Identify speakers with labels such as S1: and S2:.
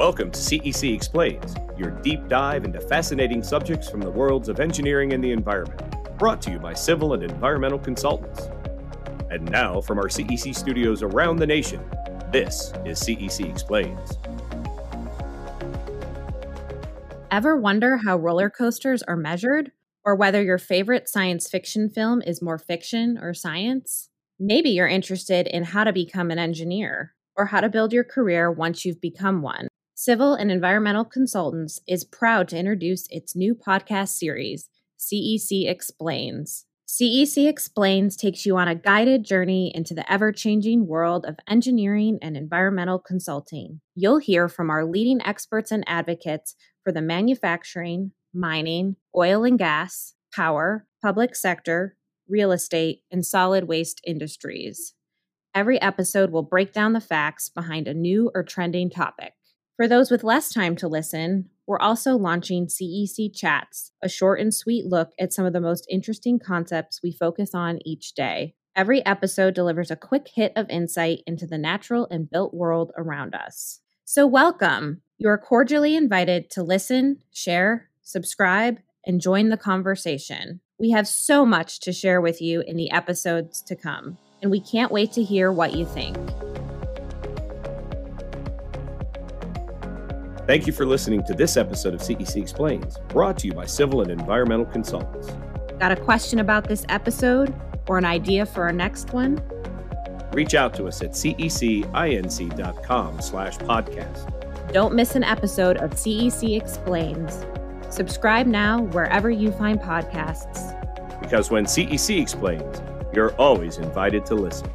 S1: Welcome to CEC Explains, your deep dive into fascinating subjects from the worlds of engineering and the environment, brought to you by civil and environmental consultants. And now, from our CEC studios around the nation, this is CEC Explains.
S2: Ever wonder how roller coasters are measured? Or whether your favorite science fiction film is more fiction or science? Maybe you're interested in how to become an engineer or how to build your career once you've become one. Civil and Environmental Consultants is proud to introduce its new podcast series, CEC Explains. CEC Explains takes you on a guided journey into the ever changing world of engineering and environmental consulting. You'll hear from our leading experts and advocates for the manufacturing, mining, oil and gas, power, public sector, real estate, and solid waste industries. Every episode will break down the facts behind a new or trending topic. For those with less time to listen, we're also launching CEC Chats, a short and sweet look at some of the most interesting concepts we focus on each day. Every episode delivers a quick hit of insight into the natural and built world around us. So, welcome. You are cordially invited to listen, share, subscribe, and join the conversation. We have so much to share with you in the episodes to come, and we can't wait to hear what you think.
S1: Thank you for listening to this episode of CEC Explains, brought to you by Civil and Environmental Consultants.
S2: Got a question about this episode or an idea for our next one?
S1: Reach out to us at cecinc.com slash podcast.
S2: Don't miss an episode of CEC Explains. Subscribe now wherever you find podcasts.
S1: Because when CEC explains, you're always invited to listen.